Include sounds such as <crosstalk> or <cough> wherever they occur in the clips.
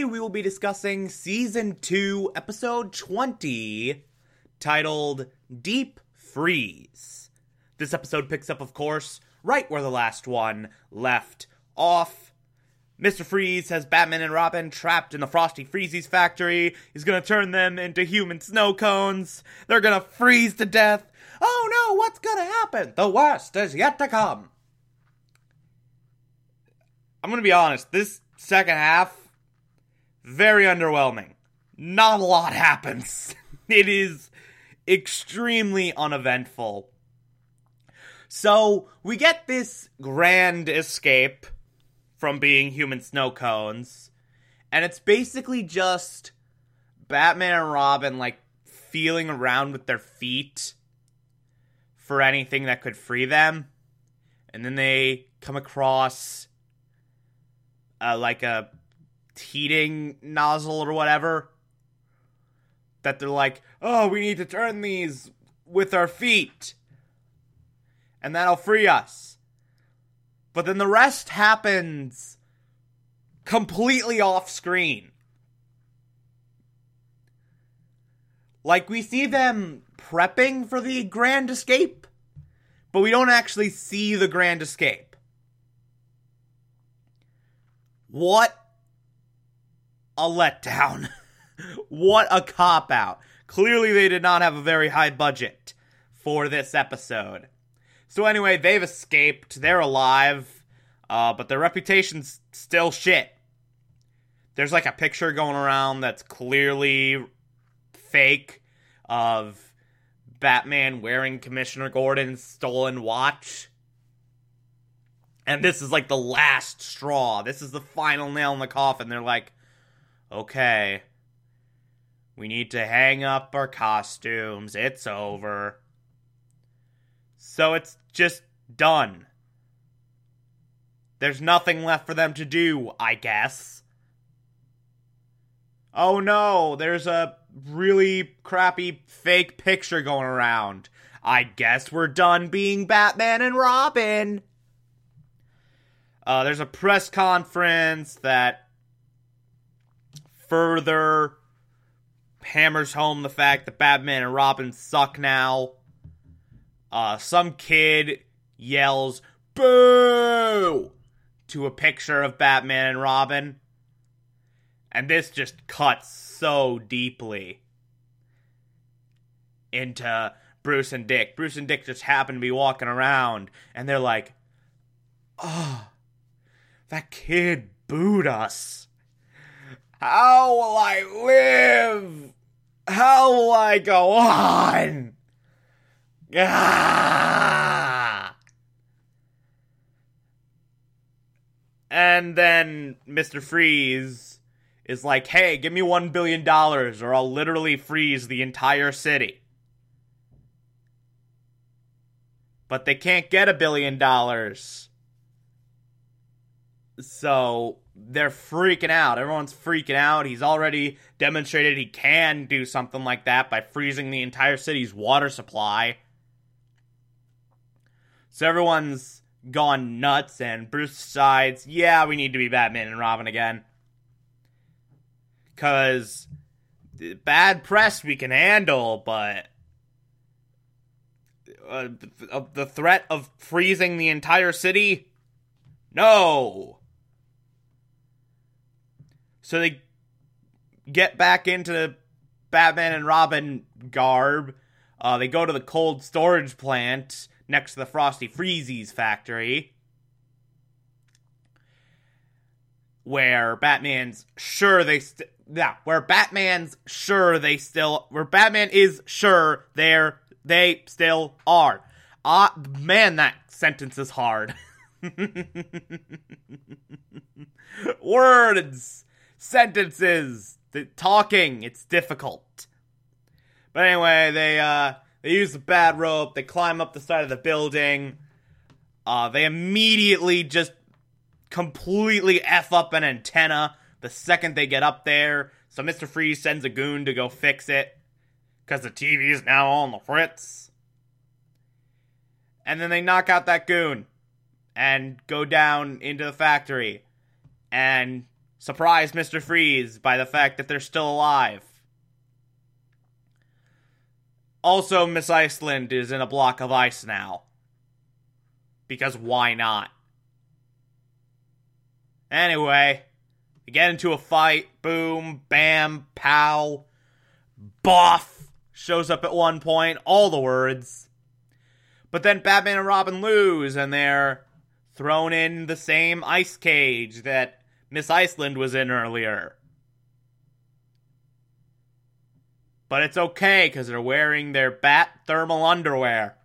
Today we will be discussing Season 2, Episode 20, titled Deep Freeze. This episode picks up, of course, right where the last one left off. Mr. Freeze has Batman and Robin trapped in the Frosty Freezies factory. He's gonna turn them into human snow cones. They're gonna freeze to death. Oh no, what's gonna happen? The worst is yet to come. I'm gonna be honest, this second half very underwhelming. Not a lot happens. <laughs> It is extremely uneventful. So, we get this grand escape from being human snow cones, and it's basically just Batman and Robin like feeling around with their feet for anything that could free them. And then they come across uh, like a heating nozzle or whatever that they're like, oh, we need to turn these with our feet. And that'll free us. But then the rest happens completely off screen. Like, we see them prepping for the grand escape, but we don't actually see the grand escape. What a letdown. <laughs> what a cop out. Clearly, they did not have a very high budget for this episode. So, anyway, they've escaped. They're alive, uh, but their reputation's still shit. There's like a picture going around that's clearly fake of Batman wearing Commissioner Gordon's stolen watch. And this is like the last straw. This is the final nail in the coffin. They're like, okay, we need to hang up our costumes. It's over. So it's just done. There's nothing left for them to do, I guess. Oh no, there's a really crappy fake picture going around. I guess we're done being Batman and Robin. Uh, there's a press conference that further hammers home the fact that Batman and Robin suck now. Uh, some kid yells, Boo! to a picture of Batman and Robin. And this just cuts so deeply into Bruce and Dick. Bruce and Dick just happen to be walking around, and they're like, Oh, that kid booed us. How will I live? How will I go on? Ah! And then Mr. Freeze is like, hey, give me one billion dollars or I'll literally freeze the entire city. But they can't get a billion dollars. So they're freaking out. Everyone's freaking out. He's already demonstrated he can do something like that by freezing the entire city's water supply. So everyone's gone nuts, and Bruce decides, yeah, we need to be Batman and Robin again. Because bad press we can handle, but uh, the threat of freezing the entire city? No! So they get back into Batman and Robin garb. Uh, they go to the cold storage plant next to the Frosty Freezies factory. Where Batman's sure they st- yeah, where Batman's sure they still where Batman is sure they're they still are. Ah, uh, man, that sentence is hard. <laughs> Words, sentences, the talking, it's difficult. But anyway, they uh they use the bad rope, they climb up the side of the building. Uh they immediately just completely F up an antenna the second they get up there. So Mr. Freeze sends a goon to go fix it. Because the TV is now on the fritz. And then they knock out that goon and go down into the factory and surprise Mr. Freeze by the fact that they're still alive. Also, Miss Iceland is in a block of ice now. Because why not? Anyway, they get into a fight. Boom, bam, pow, boff. Shows up at one point. All the words. But then Batman and Robin lose, and they're thrown in the same ice cage that Miss Iceland was in earlier. But it's okay because they're wearing their bat thermal underwear.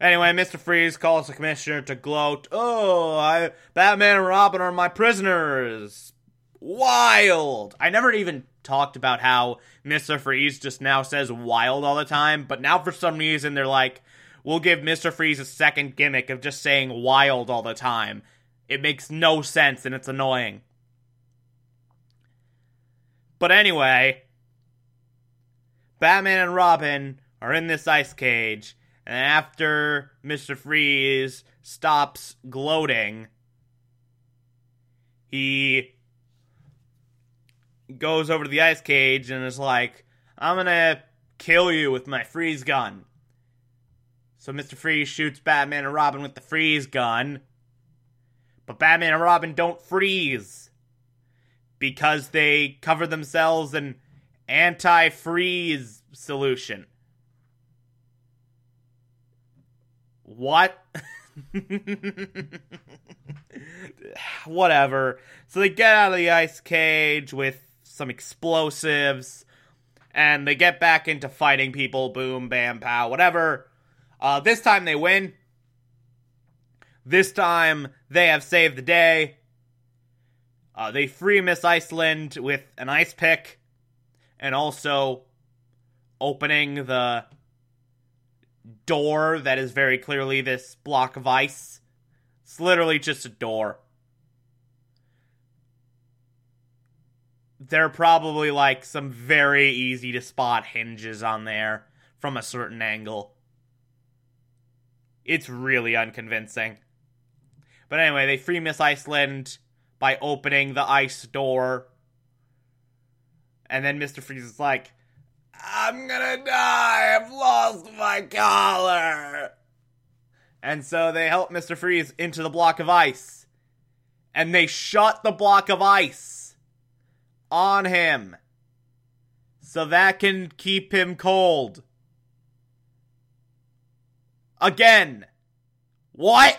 Anyway, Mr. Freeze calls the commissioner to gloat. Oh, I, Batman and Robin are my prisoners. Wild. I never even talked about how Mr. Freeze just now says wild all the time, but now for some reason they're like, we'll give Mr. Freeze a second gimmick of just saying wild all the time. It makes no sense and it's annoying. But anyway, Batman and Robin are in this ice cage, and after Mr. Freeze stops gloating, he goes over to the ice cage and is like, I'm gonna kill you with my freeze gun. So Mr. Freeze shoots Batman and Robin with the freeze gun. But Batman and Robin don't freeze because they cover themselves in anti-freeze solution. What? <laughs> Whatever. So they get out of the ice cage with some explosives and they get back into fighting people. Boom, bam, pow, whatever. Uh, this time they win. This time they have saved the day. Uh, they free Miss Iceland with an ice pick and also opening the door that is very clearly this block of ice. It's literally just a door. There are probably like some very easy to spot hinges on there from a certain angle. It's really unconvincing. But anyway, they free Miss Iceland by opening the ice door. And then Mr. Freeze is like, I'm gonna die, I've lost my collar. And so they help Mr. Freeze into the block of ice. And they shut the block of ice on him. So that can keep him cold. Again. What?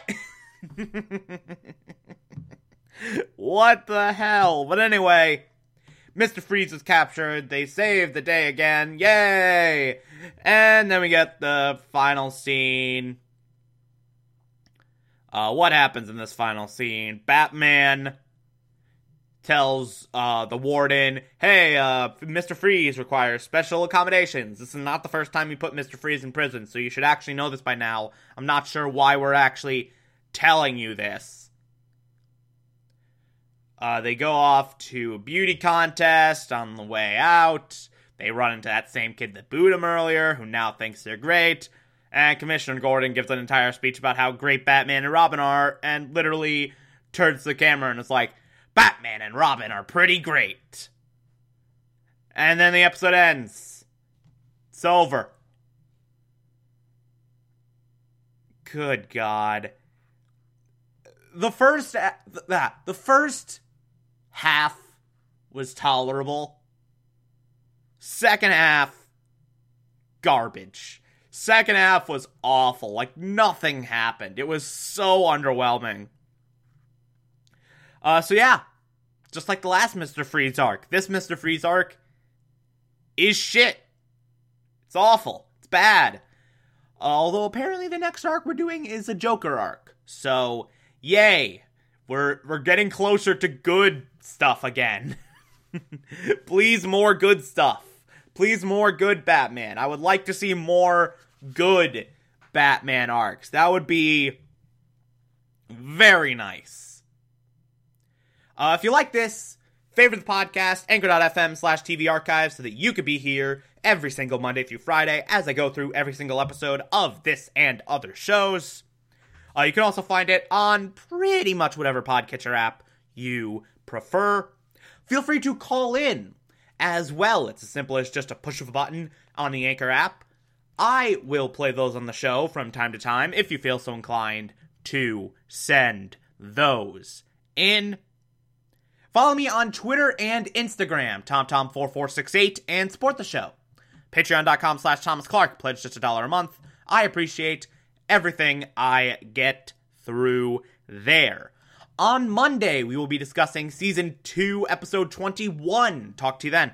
what the hell? But anyway, Mr. Freeze is captured. They save the day again. Yay! And then we get the final scene. Uh, what happens in this final scene? Batman tells uh, the warden, hey, uh, Mr. Freeze requires special accommodations. This is not the first time we put Mr. Freeze in prison, so you should actually know this by now. I'm not sure why we're actually telling you this. Uh, they go off to a beauty contest on the way out. They run into that same kid that booed him earlier, who now thinks they're great. And Commissioner Gordon gives an entire speech about how great Batman and Robin are, and literally turns to the camera and is like, Batman and Robin are pretty great. And then the episode ends. It's over. Good God. The first, that the first half was tolerable. Second half, garbage. Second half was awful. Like nothing happened. It was so underwhelming. Uh, so yeah, just like the last Mister Freeze arc, this Mister Freeze arc is shit. It's awful. It's bad. Although apparently the next arc we're doing is a Joker arc. So, yay. We're we're getting closer to good stuff again. <laughs> Please more good stuff. Please more good Batman. I would like to see more good Batman arcs. That would be very nice. Uh, if you like this, favorite the podcast, anchor.fm slash TV archives so that you could be here every single Monday through Friday as I go through every single episode of this and other shows. Uh, you can also find it on pretty much whatever podcatcher app you prefer. Feel free to call in as well. It's as simple as just a push of a button on the Anchor app I will play those on the show from time to time if you feel so inclined to send those in. Follow me on Twitter and Instagram, TomTom4468, and support the show. Patreon.com slash Thomas Clark. Pledge just a dollar a month. I appreciate everything I get through there. On Monday, we will be discussing season 2, episode 21. Talk to you then.